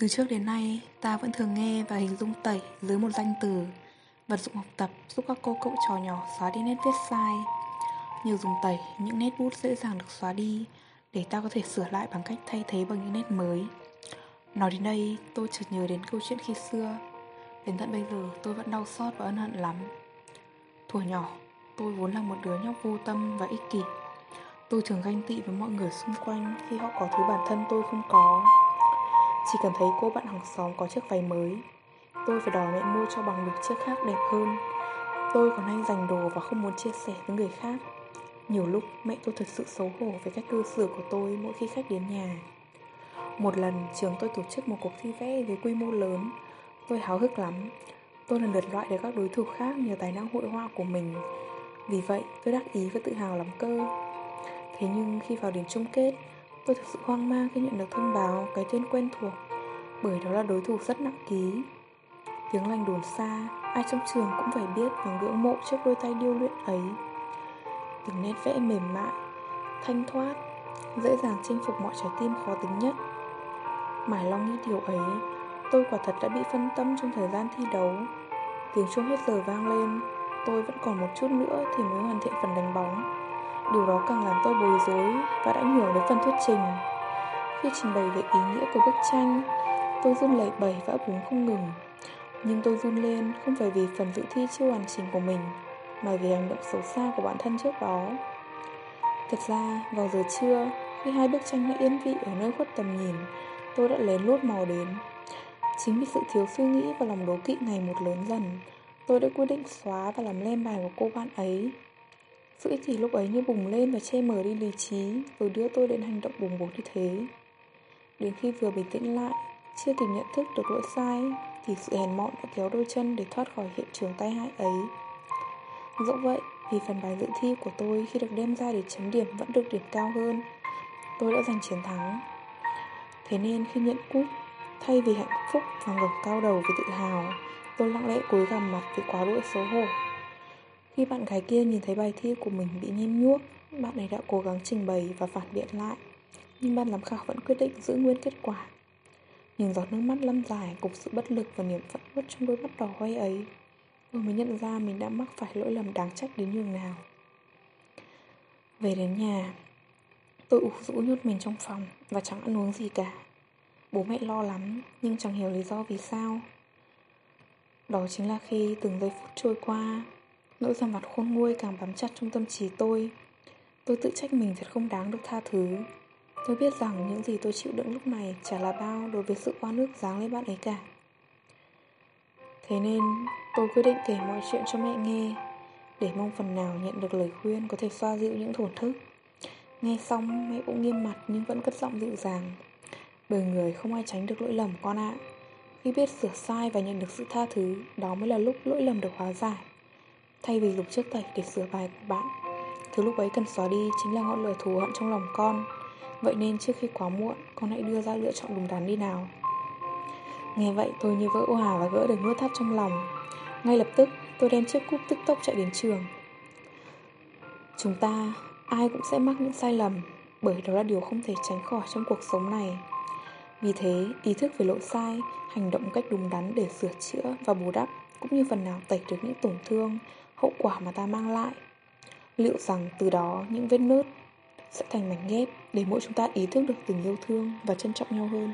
Từ trước đến nay, ta vẫn thường nghe và hình dung tẩy dưới một danh từ Vật dụng học tập giúp các cô cậu trò nhỏ xóa đi nét viết sai. Như dùng tẩy, những nét bút dễ dàng được xóa đi Để ta có thể sửa lại bằng cách thay thế bằng những nét mới. Nói đến đây, tôi chợt nhớ đến câu chuyện khi xưa. Đến tận bây giờ, tôi vẫn đau xót và ân hận lắm. Thuở nhỏ, tôi vốn là một đứa nhóc vô tâm và ích kỷ. Tôi thường ganh tị với mọi người xung quanh khi họ có thứ bản thân tôi không có chỉ cần thấy cô bạn hàng xóm có chiếc váy mới, Tôi phải đòi mẹ mua cho bằng được chiếc khác đẹp hơn. Tôi còn hay dành đồ và không muốn chia sẻ với người khác. Nhiều lúc mẹ tôi thật sự xấu hổ về cách cư xử của tôi mỗi khi khách đến nhà. Một lần, trường tôi tổ chức một cuộc thi vẽ với quy mô lớn. Tôi háo hức lắm. Tôi lần lượt loại được các đối thủ khác nhờ tài năng hội họa của mình. Vì vậy, tôi đắc ý và tự hào lắm cơ. Thế nhưng khi vào đến chung kết Tôi thực sự hoang mang khi nhận được thông báo cái tên quen thuộc, Bởi đó là đối thủ rất nặng ký. Tiếng lành đồn xa, Ai trong trường cũng phải biết và ngưỡng mộ trước đôi tay điêu luyện ấy. Từng nét vẽ mềm mại, Thanh thoát, Dễ dàng chinh phục mọi trái tim khó tính nhất. Mải lo nghĩ điều ấy, Tôi quả thật đã bị phân tâm trong thời gian thi đấu. Tiếng chuông hết giờ vang lên, Tôi vẫn còn một chút nữa thì mới hoàn thiện phần đánh bóng. Điều đó càng làm tôi bối rối và đã nhường đến phần thuyết trình. Khi trình bày về ý nghĩa của bức tranh, tôi run lẩy bẩy và búng không ngừng. Nhưng tôi run lên không phải vì phần dự thi chưa hoàn chỉnh của mình, mà vì hành động xấu xa của bản thân trước đó. Thật ra, vào giờ trưa, khi hai bức tranh đã yên vị ở nơi khuất tầm nhìn, tôi đã lén lút mò đến. Chính vì sự thiếu suy nghĩ và lòng đố kỵ ngày một lớn dần, tôi đã quyết định xóa và làm lên bài của cô bạn ấy sự ích kỷ lúc ấy như bùng lên và che mờ đi lý trí Rồi đưa tôi đến hành động bùng bột như thế. Đến khi vừa bình tĩnh lại Chưa kịp nhận thức được lỗi sai Thì sự hèn mọn đã kéo đôi chân để thoát khỏi hiện trường tai hại ấy. Dẫu vậy, vì phần bài dự thi của tôi khi được đem ra để chấm điểm vẫn được điểm cao hơn Tôi đã giành chiến thắng. Thế nên khi nhận cúp Thay vì hạnh phúc và ngẩng cao đầu vì tự hào Tôi lặng lẽ cúi gằm mặt vì quá đỗi xấu hổ khi bạn gái kia nhìn thấy bài thi của mình bị nhem nhuốc, bạn ấy đã cố gắng trình bày và phản biện lại. Nhưng ban giám khảo vẫn quyết định giữ nguyên kết quả. Nhìn giọt nước mắt lâm dài cùng sự bất lực và niềm phẫn uất trong đôi mắt đỏ hoe ấy, tôi mới nhận ra mình đã mắc phải lỗi lầm đáng trách đến nhường nào. Về đến nhà, tôi ủ rũ nhốt mình trong phòng và chẳng ăn uống gì cả. Bố mẹ lo lắm nhưng chẳng hiểu lý do vì sao. Đó chính là khi từng giây phút trôi qua Nỗi giàn vặt khôn nguôi càng bám chặt trong tâm trí tôi. Tôi tự trách mình thật không đáng được tha thứ. Tôi biết rằng những gì tôi chịu đựng lúc này Chả là bao đối với sự oan ức giáng lên bạn ấy cả. Thế nên, tôi quyết định kể mọi chuyện cho mẹ nghe, Để mong phần nào nhận được lời khuyên có thể xoa dịu những thổn thức Nghe xong, mẹ cũng nghiêm mặt nhưng vẫn cất giọng dịu dàng. Đời người không ai tránh được lỗi lầm con ạ. Khi biết sửa sai và nhận được sự tha thứ, Đó mới là lúc lỗi lầm được hóa giải. Thay vì dùng chiếc tẩy để sửa bài của bạn, Thứ lúc ấy cần xóa đi chính là ngọn lửa thù hận trong lòng con. Vậy nên trước khi quá muộn, Con hãy đưa ra lựa chọn đúng đắn đi nào. Nghe vậy, tôi như vỡ hòa và gỡ được nút thắt trong lòng. Ngay lập tức, tôi đem chiếc cúp tức tốc chạy đến trường. Chúng ta, ai cũng sẽ mắc những sai lầm, Bởi đó là điều không thể tránh khỏi trong cuộc sống này. Vì thế, ý thức về lỗi sai, Hành động cách đúng đắn để sửa chữa và bù đắp, Cũng như phần nào tẩy được những tổn thương hậu quả mà ta mang lại. Liệu rằng từ đó những vết nứt sẽ thành mảnh ghép để mỗi chúng ta ý thức được tình yêu thương và trân trọng nhau hơn?